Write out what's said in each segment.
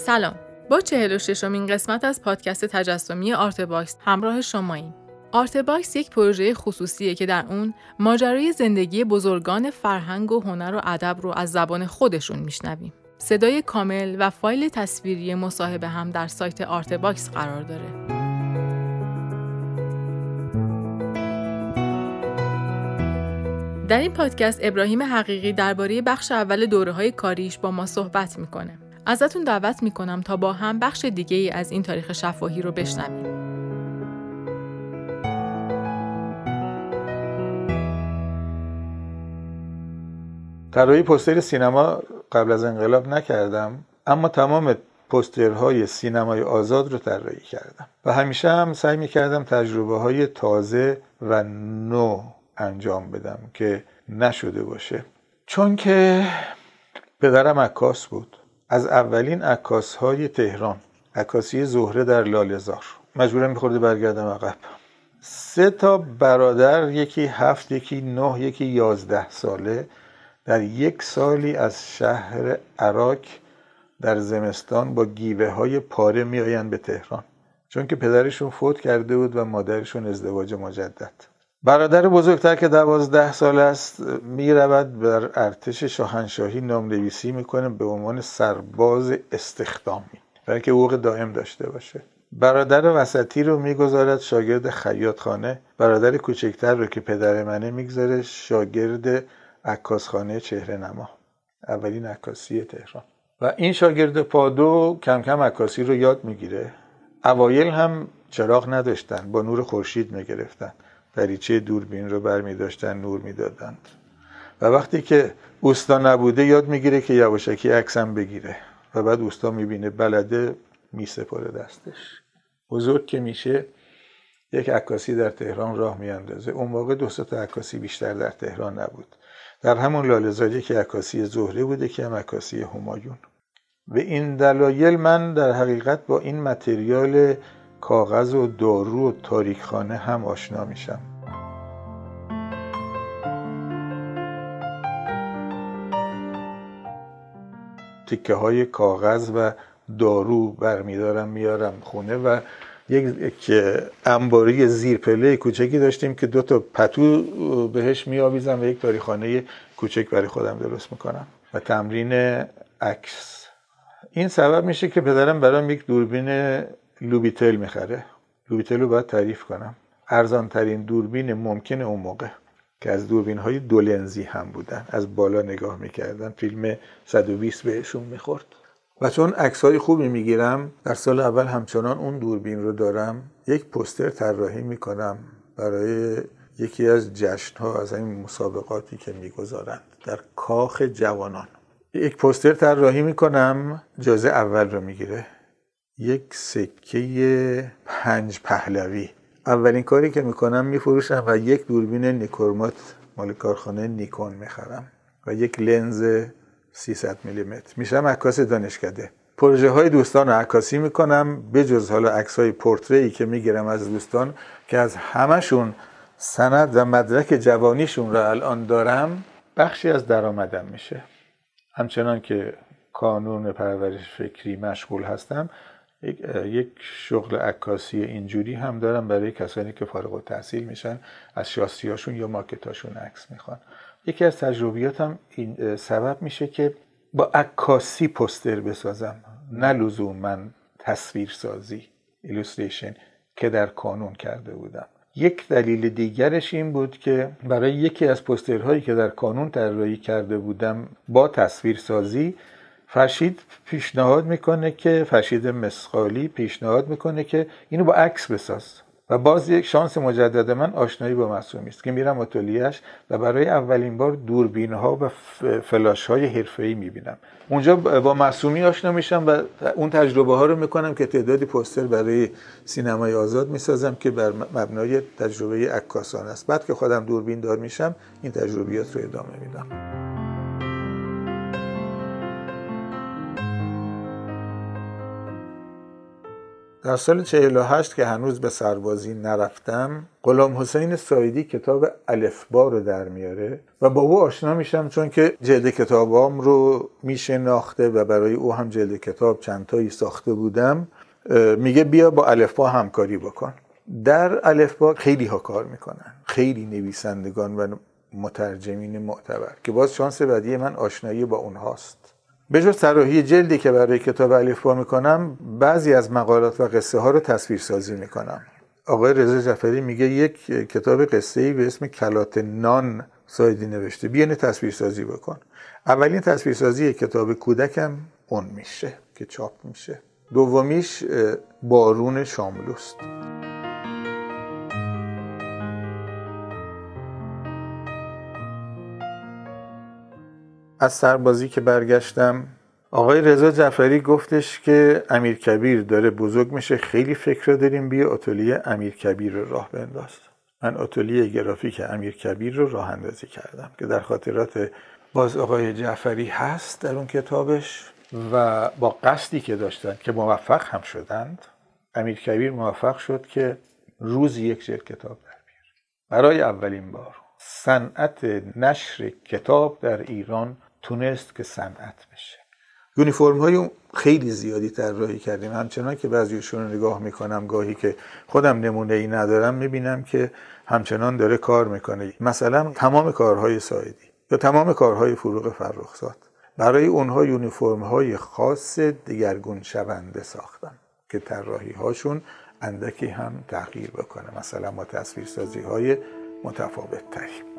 سلام. با 46 امین قسمت از پادکست تجسمی آرتباکس همراه شماییم. آرتباکس یک پروژه خصوصیه که در اون ماجرای زندگی بزرگان فرهنگ و هنر و ادب رو از زبان خودشون میشنویم. صدای کامل و فایل تصویری مصاحبه هم در سایت آرتباکس قرار داره. در این پادکست ابراهیم حقیقی درباره بخش اول دوره های کاریش با ما صحبت می‌کنه. ازتون دعوت می‌کنم تا با هم بخش دیگه ای از این تاریخ شفاهی رو بشنویم. طراحی پوستر سینما قبل از انقلاب نکردم اما تمام پوسترهای سینمای آزاد رو طراحی کردم. و همیشه هم سعی می‌کردم تجربه های تازه و نو انجام بدم که نشده باشه. چون که پدرم عکاس بود. از اولین عکاس های تهران. عکاسی زهره در لالزار مجبورم میخورده برگردم عقب. سه تا برادر یکی هفت یکی نه یکی یازده ساله در یک سالی از شهر عراق در زمستان با گیوه های پاره میآیند به تهران. چون که پدرشون فوت کرده بود و مادرشون ازدواج مجدد. برادر بزرگتر که دوازده سال است می رود بر ارتش شاهنشاهی نامنویسی می‌کنه به عنوان سرباز استخدامی. برای که حقوق دائم داشته باشه. برادر وسطی رو می‌گذارد شاگرد خیاطخانه. برادر کوچکتر رو که پدر منه می‌گذاره شاگرد عکاسخانه چهره نما اولین عکاسی تهران. و این شاگرد پادو کم کم عکاسی رو یاد می‌گیره. اوایل هم چراغ نداشتن با نور خورشید می‌گرفتن. دریچه دوربین رو بر می داشتن نور می‌دادند و وقتی که اوستا نبوده یاد می‌گیره که یواشکی عکسم بگیره. و بعد اوستا می‌بینه بلده میسپره دستش. بزرگ که میشه یک عکاسی در تهران راه میاندازه اون موقع دو تا عکاسی بیشتر در تهران نبود. در همون لالزاری که عکاسی زهره بوده که هم عکاسی همایون. به این دلایل من در حقیقت با این متریال کاغذ و دارو و تاریکخانه هم آشنا میشم. تکه های کاغذ و دارو برمیدارم میارم خونه و یک انباری زیرپله کوچکی داشتیم که دو تا پتو بهش میآویزم و یک تاریخانه کوچک برای خودم درست می‌کنم و تمرین عکس. این سبب میشه که پدرم برام یک دوربین لوبیتل می‌خره. لوبیتل رو باید تعریف کنم. ارزان ترین دوربین ممکن اون موقع که از دوربین های دولنزی هم بودن. از بالا نگاه می‌کردن. فیلم 120 بهشون می‌خورد. و چون عکس های خوبی می‌گیرم در سال اول همچنان اون دوربین رو دارم. یک پوستر طراحی می‌کنم برای یکی از جشن ها از این مسابقاتی که می‌گذارند در کاخ جوانان. یک پوستر طراحی می‌کنم جازه اول رو می‌گیره. یک سکه پنج پهلوی. اولین کاری که می‌کنم میفروشم و یک دوربین نیکورمات مال کارخانه نیکون می‌خرم و یک لنز 300 میلیمتر. میشم عکاس دانشکده. پروژه های دوستان رو عکاسی می‌کنم به جز حالا عکس های پورتری که می‌گیرم از دوستان که از همشون سند و مدرک جوانیشون رو الان دارم بخشی از درآمدم میشه. همچنان که کانون پرورش فکری مشغول هستم یک شغل عکاسی اینجوری هم دارم برای کسانی که فارغ التحصیل میشن از شاسیاشون یا ماکتاشون عکس می‌خوان. یکی از تجربیاتم این سبب میشه که با عکاسی پستر بسازم نه لزوم من تصویر سازی illustration که در کانون کرده بودم. یک دلیل دیگرش این بود که برای یکی از پوسترهایی که در کانون طراحی کرده بودم با تصویر سازی فرشید پیشنهاد می‌کنه که فرشید مثقالی پیشنهاد می‌کنه که اینو با عکس بساز. و باز یک شانس مجدد من آشنایی با معصومی است که میرم اتلیهش و برای اولین بار دوربین ها و فلاش های حرفه ای می‌بینم. اونجا با معصومی آشنا میشم و اون تجربه ها رو می‌کنم که تعدادی پوستر برای سینمای آزاد می‌سازم که بر مبنای تجربه عکاسان است. بعد که خودم دوربین دار میشم این تجربیات رو ادامه میدم. در سال 48 که هنوز به سربازی نرفتم غلام حسین سایدی کتاب الفبا رو در میاره و با او آشنا میشم چون که جلد کتابام رو میشناخته و برای او هم جلد کتاب چندتایی ساخته بودم. میگه بیا با الفبا همکاری بکن. در الفبا خیلی ها کار می‌کنن. خیلی نویسندگان و مترجمین معتبر که باز شانس بعدی من آشنایی با اونهاست. به جز طراحی جلدی که برای کتاب الفبا می‌کنم بعضی از مقالات و قصه ها رو تصویر سازی می‌کنم. آقای رضا جعفری میگه یک کتاب قصه ای به اسم کلات نان سایدی نوشته. بیانه تصویر سازی بکن. اولین تصویر سازی کتاب کودکم اون میشه که چاپ میشه. دومیش بارون شاملوست. از سربازی که برگشتم آقای رضا جعفری گفتش که امیر کبیر داره بزرگ میشه خیلی فکر داریم بیا اتلیه امیر کبیر رو راه بنداز. من اتلیه گرافیک امیر کبیر رو راه اندازی کردم که در خاطرات باز آقای جعفری هست در اون کتابش و با قصدی که داشتن که موفق هم شدند امیر کبیر موفق شد که روز یک جلد کتاب در بیاره. برای اولین بار صنعت نشر کتاب در ایران تونست که صنعت بشه. یونیفرم های خیلی زیادی طراحی کردیم. همچنان که بعضیشون رو نگاه می‌کنم گاهی که خودم نمونه ای ندارم می‌بینم که همچنان داره کار می‌کنه. مثلا تمام کارهای سایدی یا تمام کارهای فروغ فرخزاد. برای اونها یونیفرم های خاص دگرگون شونده ساختم که طراحی هاشون اندکی هم تغییر بکنه. مثلا ما تصویرسازی های متفاوت تریم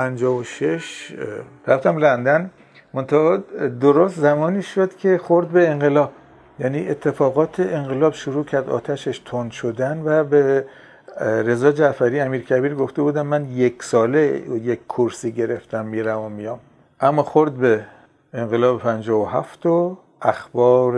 56 رفتم لندن. منتها درست زمانی شد که خورد به انقلاب. یعنی اتفاقات انقلاب شروع کرد آتشش تند شدن و به رضا جعفری امیر کبیر گفته بودم من یک ساله یک کرسی گرفتم میرم و میام. اما خورد به انقلاب 57 و اخبار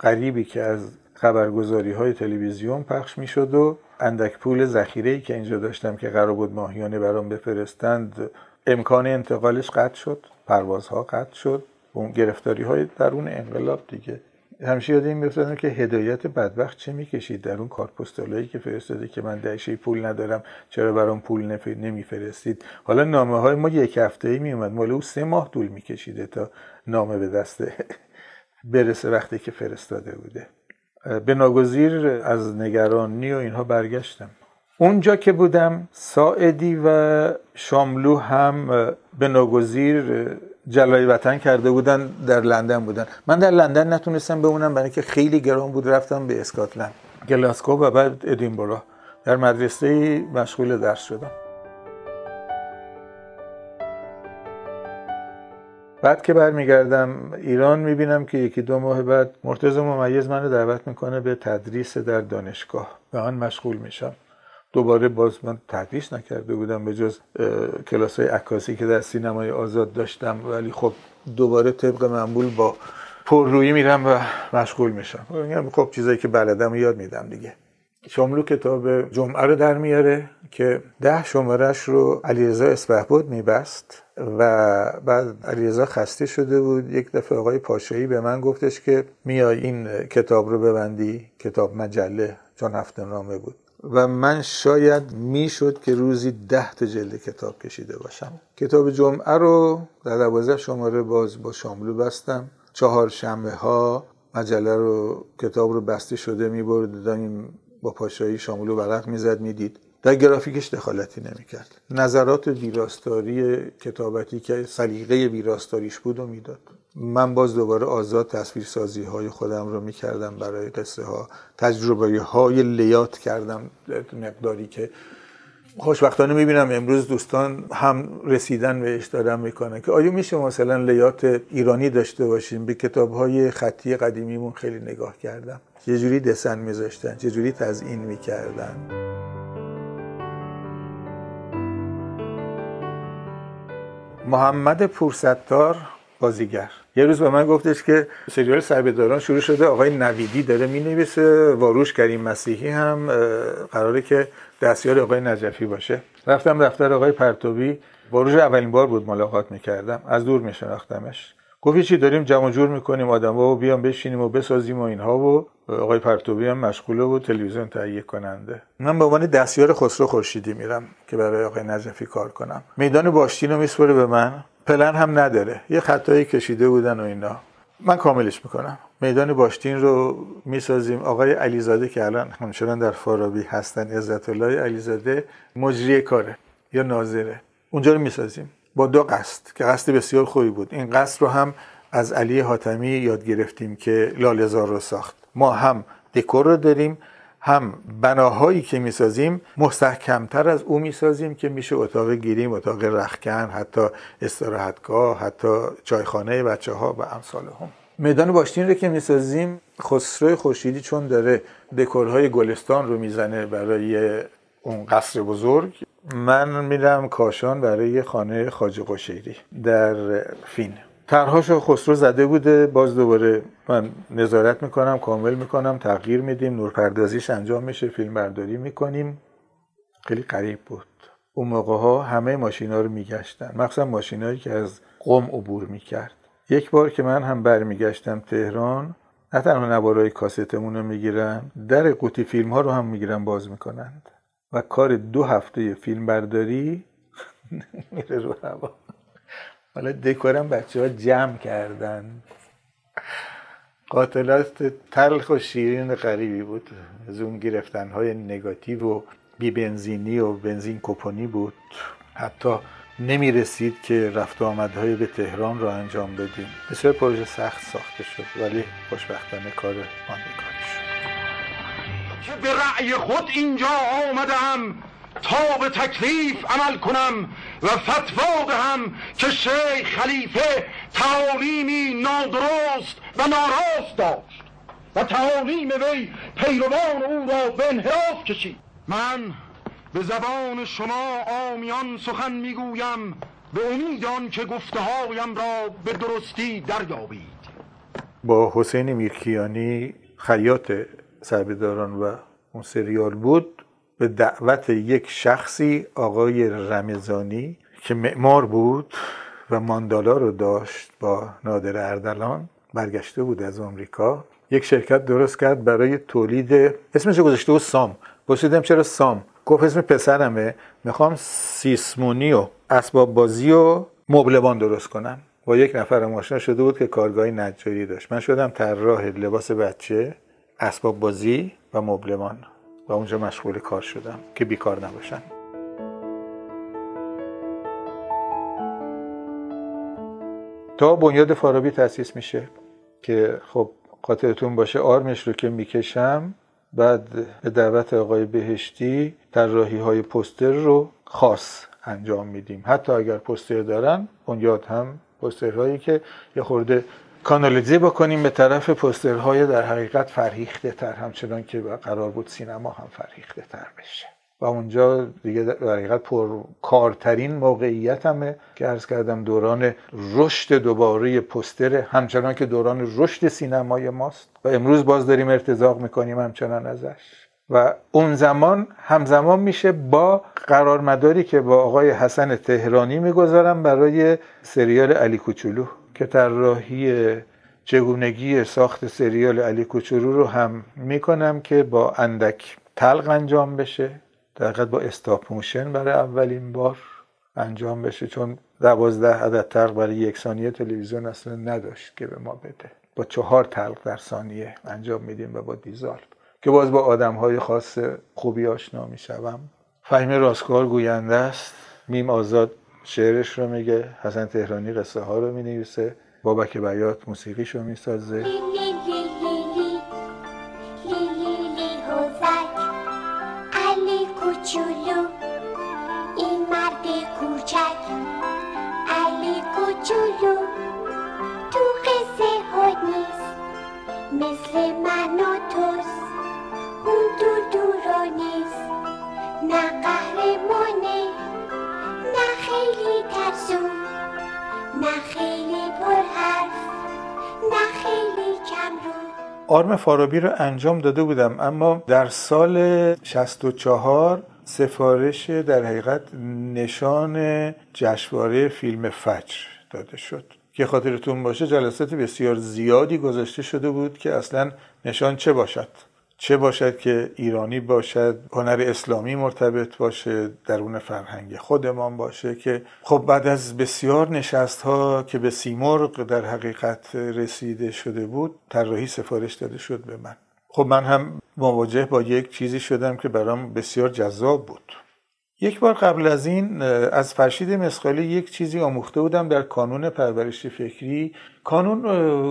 غریبی که از خبرگزاری های تلویزیون پخش می‌شد و اندک پول ذخیره که اینجا داشتم که قرار بود ماهیانه برام بفرستند امکان انتقالش قطع شد پروازها قطع شد. اون گرفتاری های درون انقلاب دیگه. همیشه یاد این میفتادم که هدایت بدبخت چه می‌کشید در اون کارت پستالایی که فرستاده که من دهشه پول ندارم چرا برام پول نمیفرستید؟ حالا نامه های ما یک هفته ای میومد مال او سه ماه طول میکشیده تا نامه به دست برسه وقتی که فرستاده بوده. به ناگزیر از نگرانی و اینها برگشتم. اونجا که بودم ساعدی و شاملو هم به ناگزیر جلای وطن کرده بودن در لندن بودن. من در لندن نتونستم بمونم برای اینکه خیلی گران بود رفتم به اسکاتلند. گلاسکو و بعد ادینبرا در مدرسه مشغول درس شدم. بعد که برمیگردم ایران می‌بینم که یکی دو ماه بعد مرتضی ممیز منو دعوت می‌کنه به تدریس در دانشگاه. و من مشغول میشم. دوباره باز من تدریس نکرده بودم به جز کلاس های عکاسی که در سینمای آزاد داشتم ولی خب دوباره طبق معمول با پررویی میرم و مشغول میشم. خب چیزایی که بلدم یاد میدم دیگه. شاملو کتاب جمعه رو در میاره که ده شمارش رو علیرضا اسبهبود میبست. و بعد علیرضا خسته شده بود. یک دفعه آقای پاشایی به من گفتش که میای این کتاب رو ببندی کتاب مجله چون هفته نامه بود. و من شاید می‌شد که روزی ده تا جلد کتاب کشیده باشم. کتاب جمعه رو در دوازده شماره باز با شاملو بستم. چهار شنبه ها مجله رو کتاب رو بسته شده میبردیم با پاشایی شاملو ورق می‌زد می‌دید. در گرافیکش دخالتی نمی‌کرد. نظرات ویراستاری کتابتی که سلیقه ویراستاریش بود و می‌داد. من باز دوباره آزاد تصویر سازی های خودم رو می‌کردم برای قصه ها تجربه های لیات کردم مقداری که خوشبختانه می‌بینم امروز دوستان هم رسیدن بهش دارم می‌کنن که آیا میشه مثلا لیات ایرانی داشته باشیم؟ به کتاب های خطی قدیمیمون خیلی نگاه کردم. چه جوری دسن میذاشتن؟ چه جوری می‌کردن؟ محمد پورستار بازیگر. یه روز به من گفتش که سریال سربهداران شروع شده آقای نویدی داره می‌نویسه واروش کریم مسیحی هم قراره که دستیار آقای نجفی باشه. رفتم دفتر آقای پرتوبی با روز اولین بار بود ملاقات می‌کردم از دور میشناختمش. گفت چی داریم جمع جور می‌کنیم آدم و بیام بشینیم و بسازیم و اینها و آقای پرتوبی هم مشغوله و تلویزیون تهیه کننده. من به عنوان دستیار خسرو خورشیدی میرم که برای آقای نجفی کار کنم. میدان باشتین رو میسپره به من. پلن هم نداره. یه خطایی کشیده بودن و اینا. من کاملش می‌کنم. میدان باشتین رو می‌سازیم. آقای علیزاده که الان همچنان در فارابی هستن عزت الله علیزاده مجری کاره یا ناظره. اونجا رو می‌سازیم. با دو قصد که قصد بسیار خوبی بود. این قصد رو هم از علی حاتمی یاد گرفتیم که لالزار رو ساخت. ما هم دکور رو داریم هم بناهایی که می‌سازیم مستحکمتر از او می‌سازیم که میشه اتاق گیریم اتاق رخکن حتی استراحتگاه حتی چایخانه بچه ها و امثال هم. میدان باشتین رو که می‌سازیم خسرو خورشیدی چون داره دکورهای گلستان رو می‌زنه برای اون قصر بزرگ. من میرم کاشان برای خانه خاج قشیری در فین. طرحهاشو خسرو زده بوده باز دوباره من نظارت می‌کنم کامل می‌کنم تغییر میدیم نورپردازیش انجام میشه فیلم برداری می‌کنیم. خیلی قریب بود. اون موقع ها همه ماشینا رو میگشتن. مخصوصا ماشینایی که از قم عبور می‌کرد. یک بار که من هم برمیگشتم تهران نه تنها نوارای کاستمون رو می‌گیرن در قوطی فیلم ها رو هم می‌گیرن باز می‌کنند. و کار دو هفته فیلم برداری میره رو هوا. حالا دکورم بچه ها جمع کردن. قاتلات تلخ و شیرین غریبی بود. از اون گرفتن های نگاتیو و بی بنزینی و بنزین کپونی بود. حتی نمی رسید که رفت و آمدهای به تهران را انجام بدیم بسیار پروژه سخت ساخته شد ولی خوشبختانه کار شد که به رأی خود اینجا آمدم تا به تکلیف عمل کنم و فتوا دهم که شیخ خلیفه تعالیمی نادرست و ناراست داشت و تعالیم وی پیروان او را به انحراف کشید. من به زبان شما آمیان سخن می‌گویم به امید گفته هایم را به درستی دریابید. با حسین میرکیانی خیاط سربیداران و اون سریال بود به دعوت یک شخصی آقای رمزانی که معمار بود و ماندالا رو داشت با نادر اردلان برگشته بود از آمریکا. یک شرکت درست کرد برای تولید اسمش گذاشته بود سام. پرسیدم چرا سام؟ گفت اسم پسرمه. می‌خوام سیسمونی و اسباب بازی و مبلمان درست کنم. با یک نفر ماشین شده بود که کارگاهی نجاری داشت. من شدم طراح لباس بچه. اسباب بازی و مبلمان. و اونجا مشغول کار شدم که بیکار نباشم. تا بنیاد فارابی تأسیس میشه که خب خاطرتون باشه آرمش رو که می‌کشم بعد به دعوت آقای بهشتی طراحی های پوستر رو خاص انجام میدیم. حتی اگر پوستر دارن بنیاد هم پوسترهایی که یه خورده کانالیزه بکنیم به طرف پوسترهای در حقیقت فرهیخته تر همچنان که قرار بود سینما هم فرهیخته تر بشه. و اونجا دیگه در حقیقت پر کارترین موقعیت همه که ارز کردم دوران رشد دوباره پوستر همچنان که دوران رشد سینمای ماست. و امروز باز داریم ارتزاق می‌کنیم همچنان ازش. و اون زمان همزمان میشه با قرارمداری که با آقای حسن تهرانی می‌گذارم برای سریال علی کوچولو. که طراحی چگونگی ساخت سریال علی کوچولو رو هم می‌کنم که با اندک طلق انجام بشه. در با stop motion برای اولین بار انجام بشه چون دوازده عدد تلق برای یک ثانیه تلویزیون اصلا نداشت که به ما بده. با چهار تلق در ثانیه انجام میدیم و با دیزال که باز با آدم های خاص خوبی آشنا می‌شوم. فهیم راستکار گوینده است. میم آزاد شعرش رو میگه حسن تهرانی قصه ها رو می‌نویسه بابک بیات موسیقیش رو می‌سازه. ترسو نه خیلی پرحرف نه آرم فارابی رو انجام داده بودم اما در سال 64 سفارش در حقیقت نشان جشنواره فیلم فجر داده شد. که خاطرتون باشه جلسات بسیار زیادی گذاشته شده بود که اصلا نشان چه باشد؟ چه باشد که ایرانی باشد هنر اسلامی مرتبط باشه درون فرهنگ خودمان باشه که خب بعد از بسیار نشست ها که به سیمرغ در حقیقت رسیده شده بود طراحی سفارش داده شد به من. خب من هم مواجه با یک چیزی شدم که برام بسیار جذاب بود. یک بار قبل از این از فرشید مسخالی یک چیزی آموخته بودم در کانون پرورش فکری. کانون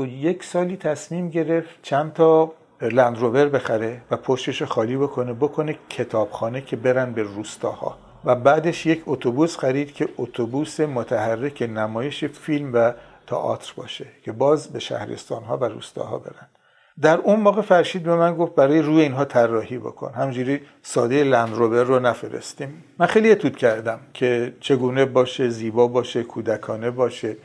یک سالی تصمیم گرفت چند تا لندروور بخره و پشتش خالی بکنه بکنه کتابخانه که برن به روستاها. و بعدش یک اتوبوس خرید که اتوبوس متحرک نمایش فیلم و تئاتر باشه که باز به شهرستان ها و روستاها برن. در اون موقع فرشید به من گفت برای روی اینها طراحی بکن. همجوری ساده لندروور رو نفرستیم. من خیلی اتود کردم که چگونه باشه زیبا باشه کودکانه باشه.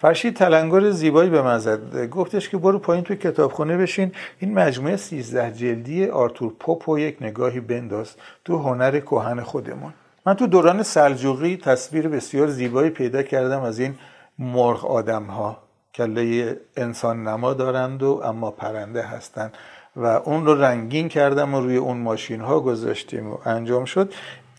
فرشید تلنگر زیبایی به من زد. گفتش که برو پایین توی کتابخونه بشین. این مجموعه سیزده جلدی آرتور پوپ و یک نگاهی بنداز تو هنر کهن خودمون. من تو دوران سلجوقی تصویر بسیار زیبایی پیدا کردم از این مرغ آدم ها کله انسان نما دارند و اما پرنده هستند. و اون رو رنگین کردم و روی اون ماشین ها گذاشتیم و انجام شد.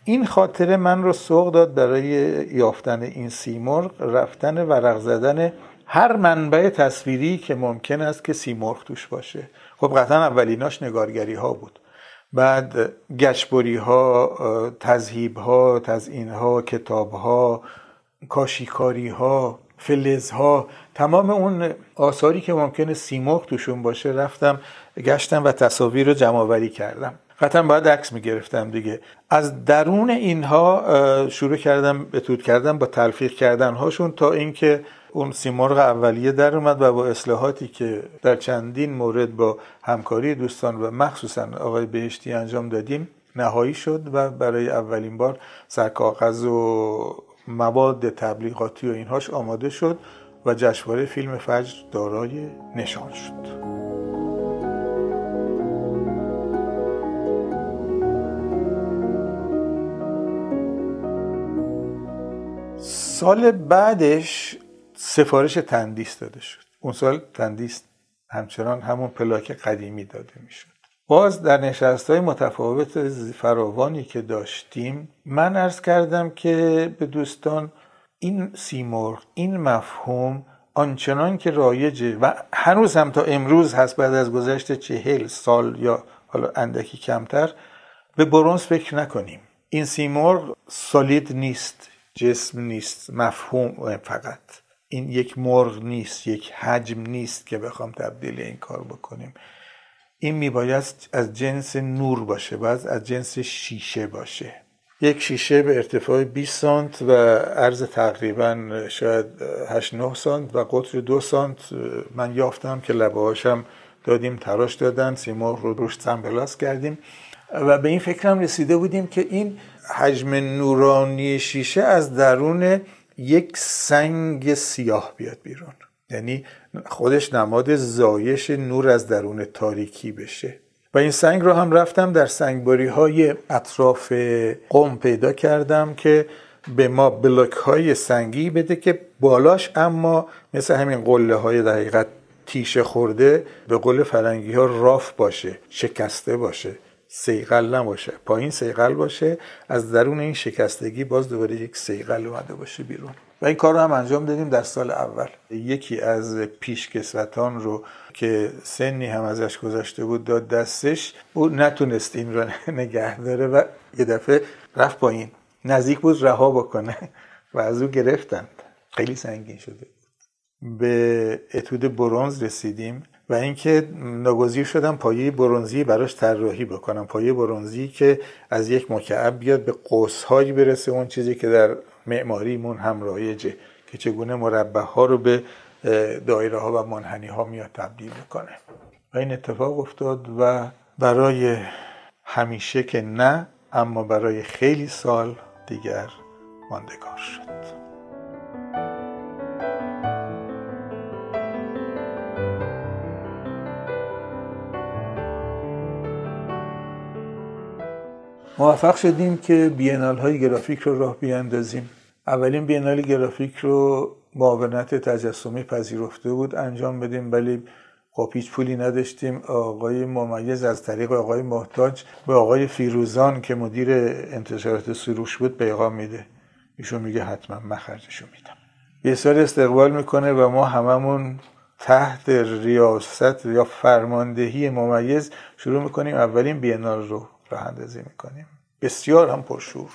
این خاطره من رو سوق داد برای یافتن این سیمرغ رفتن ورق زدن هر منبع تصویری که ممکن است که سیمرغ توش باشه. خب قطعا اولیناش نگارگری ها بود. بعد گشبری ها تذهیب ها تزئین ها کتاب ها کاشیکاری ها فلز ها تمام اون آثاری که ممکنه سیمرغ توشون باشه رفتم گشتم و تصاویر رو جمع آوری کردم. قطعا باید عکس می‌گرفتم دیگه. از درون اینها شروع کردم اتود کردم با تلفیق کردن هاشون تا اینکه اون سیمرغ اولیه در اومد و با اصلاحاتی که در چندین مورد با همکاری دوستان و مخصوصا آقای بهشتی انجام دادیم نهایی شد و برای اولین بار سرکاغذ و مواد تبلیغاتی و اینهاش آماده شد و جشنواره فیلم فجر دارای نشان شد. سال بعدش سفارش تندیس داده شد. اون سال تندیس همچنان همون پلاک قدیمی داده می‌شد. باز در نشست های متفاوت فراوانی که داشتیم من ارز کردم که به دوستان این سیمرغ این مفهوم آنچنان که رایجه و هنوز هم تا امروز هست بعد از گذشت چهل سال یا حالا اندکی کمتر به برونز فکر نکنیم. این سیمرغ سالید نیست. جسم نیست مفهوم فقط. این یک مرغ نیست یک حجم نیست که بخوام تبدیل این کار بکنیم. این میباید از جنس نور باشه باید از جنس شیشه باشه. یک شیشه به ارتفاع 20 سانت و عرض تقریبا شاید 8 9 سانت و قطر 2 سانت. من یافتم که لبه دادیم تراش دادن سیمرغ رو روش سنبلاس کردیم. و به این فکرم رسیده بودیم که این حجم نورانی شیشه از درون یک سنگ سیاه بیاد بیرون. یعنی خودش نماد زایش نور از درون تاریکی بشه. و این سنگ رو هم رفتم در سنگباری های اطراف قم پیدا کردم که به ما بلوک های سنگی بده که بالاش اما مثل همین قله های دقیقت تیشه خورده به قول فرنگی ها راف باشه شکسته باشه. سیقل نباشه. پایین سیقل باشه از درون این شکستگی باز دوباره یک سیقل اومده باشه بیرون. و این کار رو هم انجام دادیم در سال اول. یکی از پیشکسوتان رو که سنی هم ازش گذاشته بود داد دستش. او نتونست این رو نگه داره و یه دفعه رفت پایین. نزدیک بود رها بکنه و از او گرفتند. خیلی سنگین شده به اتود برونز رسیدیم. و اینکه ناگزیر شدم پایه برونزی براش طراحی بکنم. پایه برونزی که از یک مکعب بیاد به قوسهایی برسه اون چیزی که در معماریمون هم رایجه که چگونه مربع ها رو به دایره ها و منحنی ها میاد تبدیل می‌کنه. و این اتفاق افتاد و برای همیشه که نه اما برای خیلی سال دیگر ماندگار شد. موفق شدیم که بینال های گرافیک رو راه بیاندازیم. اولین بینال گرافیک رو معاونت تجسمی پذیرفته بود انجام بدیم ولی خب هیچ پولی نداشتیم. آقای ممیز از طریق آقای محتاج به آقای فیروزان که مدیر انتشارات سروش بود پیغام میده. ایشون میگه حتما من خرجشو میدم. بسیار استقبال می‌کنه و ما هممون تحت ریاست یا فرماندهی ممیز شروع می‌کنیم. اولین بینال رو راه اندازی می‌کنیم. بسیار هم پرشور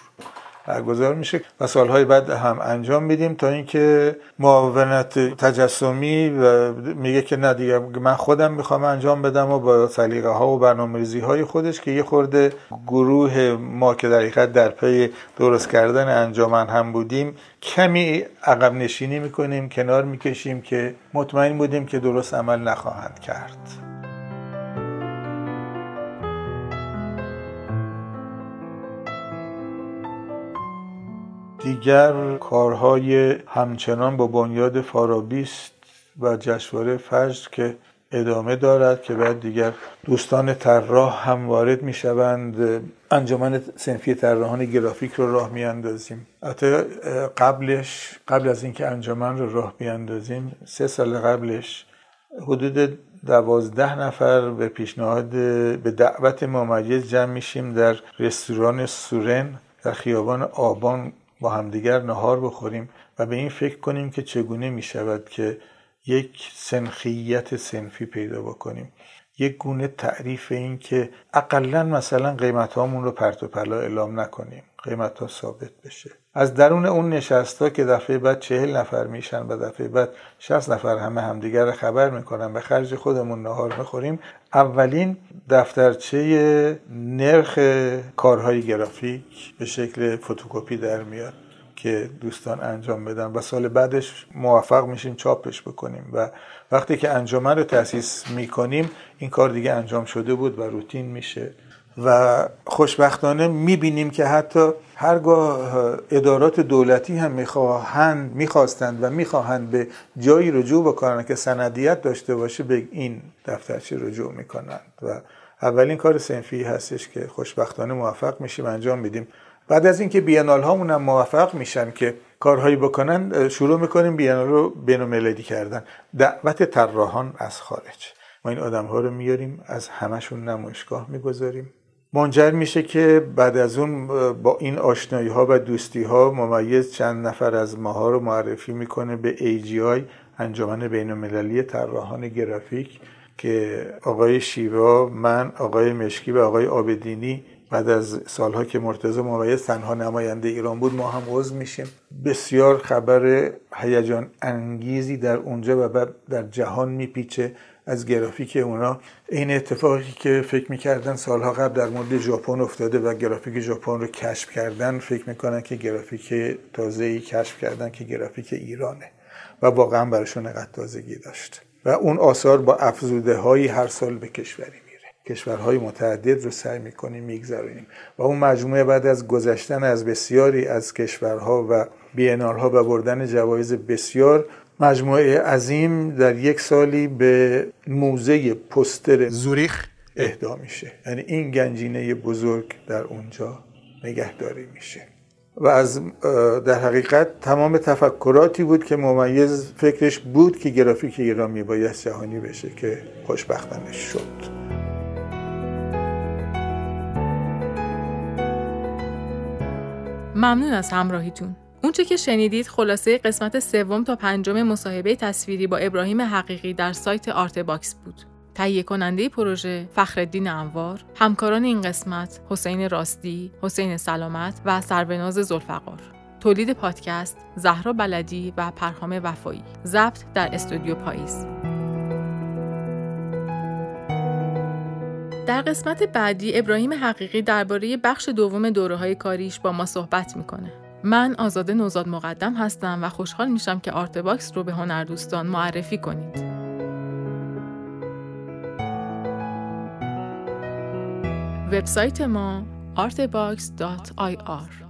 برگزار میشه و سالهای بعد هم انجام میدیم تا اینکه معاونت تجسمی و میگه که نه دیگه من خودم می‌خوام انجام بدم و با سلیقه ها و برنامه‌ریزی های خودش که یه خورده گروه ما که در حقیقت در پی درست کردن انجامن هم بودیم کمی عقب نشینی می‌کنیم کنار می‌کشیم که مطمئن بودیم که درست عمل نخواهند کرد. دیگر کارهای همچنان با بنیاد فارابیست و جشنواره فجر که ادامه دارد که بعد دیگر دوستان طراح هم وارد می شوند انجمن سنفی طراحان گرافیک رو راه می اندازیم قبلش قبل از اینکه انجمن رو راه بیاندازیم سه سال قبلش حدود دوازده نفر به پیشنهاد به دعوت ممیز جمع میشیم در رستوران سورن در خیابان آبان با همدیگر نهار بخوریم و به این فکر کنیم که چگونه می شود که یک سنخیت سنفی پیدا بکنیم. یک گونه تعریف این که اقلا مثلا قیمت هامون رو پرت و پلا اعلام نکنیم. قیمت ها ثابت بشه. از درون اون نشست ها که دفعه بعد چهل نفر میشن و دفعه بعد شست نفر همه همدیگر رو خبر می‌کنن به خرج خودمون نهار می‌خوریم اولین دفترچه نرخ کارهای گرافیک به شکل فتوکپی در میاد که دوستان انجام بدن و سال بعدش موفق میشیم چاپش بکنیم و وقتی که انجمن رو تاسیس می‌کنیم این کار دیگه انجام شده بود و روتین میشه و خوشبختانه می‌بینیم که حتی هرگاه ادارات دولتی هم می‌خواهند می‌خواستند و می‌خواهند به جایی رجوع بکنند که سندیت داشته باشه به این دفترچه رجوع می‌کنند. و اولین کار سنفی هستش که خوشبختانه موفق میشیم انجام میدیم. بعد از اینکه بینال هامون هم موفق میشن که کارهایی بکنن شروع می‌کنیم بینال رو بینالمللی کردن. دعوت طراحان از خارج. ما این آدم ها رو میاریم از همشون نمایشگاه می‌گذاریم. منجر میشه که بعد از اون با این آشنایی ها و دوستی ها ممیز چند نفر از ماها رو معرفی می‌کنه به AGI انجمن بین المللی طراحان گرافیک که آقای شیوا من آقای مشکی و آقای آبدینی بعد از سالها که مرتضی ممیز تنها نماینده ایران بود ما هم عضو میشیم. بسیار خبر هیجان انگیزی در اونجا و در جهان میپیچه. از گرافیک اونا. این اتفاقی که فکر می‌کردن سالها قبل در مورد ژاپن افتاده و گرافیک ژاپن رو کشف کردن فکر می‌کنن که گرافیک تازه ای کشف کردن که گرافیک ایرانه و واقعا براشون نقد تازگی داشت. و اون آثار با افزوده هایی هر سال به کشوری میره کشورهای متعدد رو سعی می‌کنیم می‌گذاریم و اون مجموعه بعد از گذشتن از بسیاری از کشورها و بینارها و بردن جوایز بسیار مجموعه عظیم در یک سالی به موزه پستر زوریخ اهدا میشه. یعنی این گنجینه بزرگ در اونجا نگهداری میشه. و از در حقیقت تمام تفکراتی بود که ممیز فکرش بود که گرافیک ایران میباید جهانی بشه که خوشبختانه شد. ممنون از همراهیتون اونچه که شنیدید خلاصه قسمت سوم تا پنجم مصاحبه تصویری با ابراهیم حقیقی در سایت آرت باکس بود. تهیه کننده پروژه فخرالدین انوار، همکاران این قسمت حسین راستی، حسین سلامت و سروناز زلفقار. تولید پادکست زهرا بلدی و پرهام وفایی. ضبط در استودیو پاییز. در قسمت بعدی ابراهیم حقیقی درباره بخش دوم دوره های کاریش با ما صحبت می‌کنه. من آزاده نوزاد مقدم هستم و خوشحال میشم که آرت باکس رو به هنردوستان معرفی کنید. وبسایت ما artbox.ir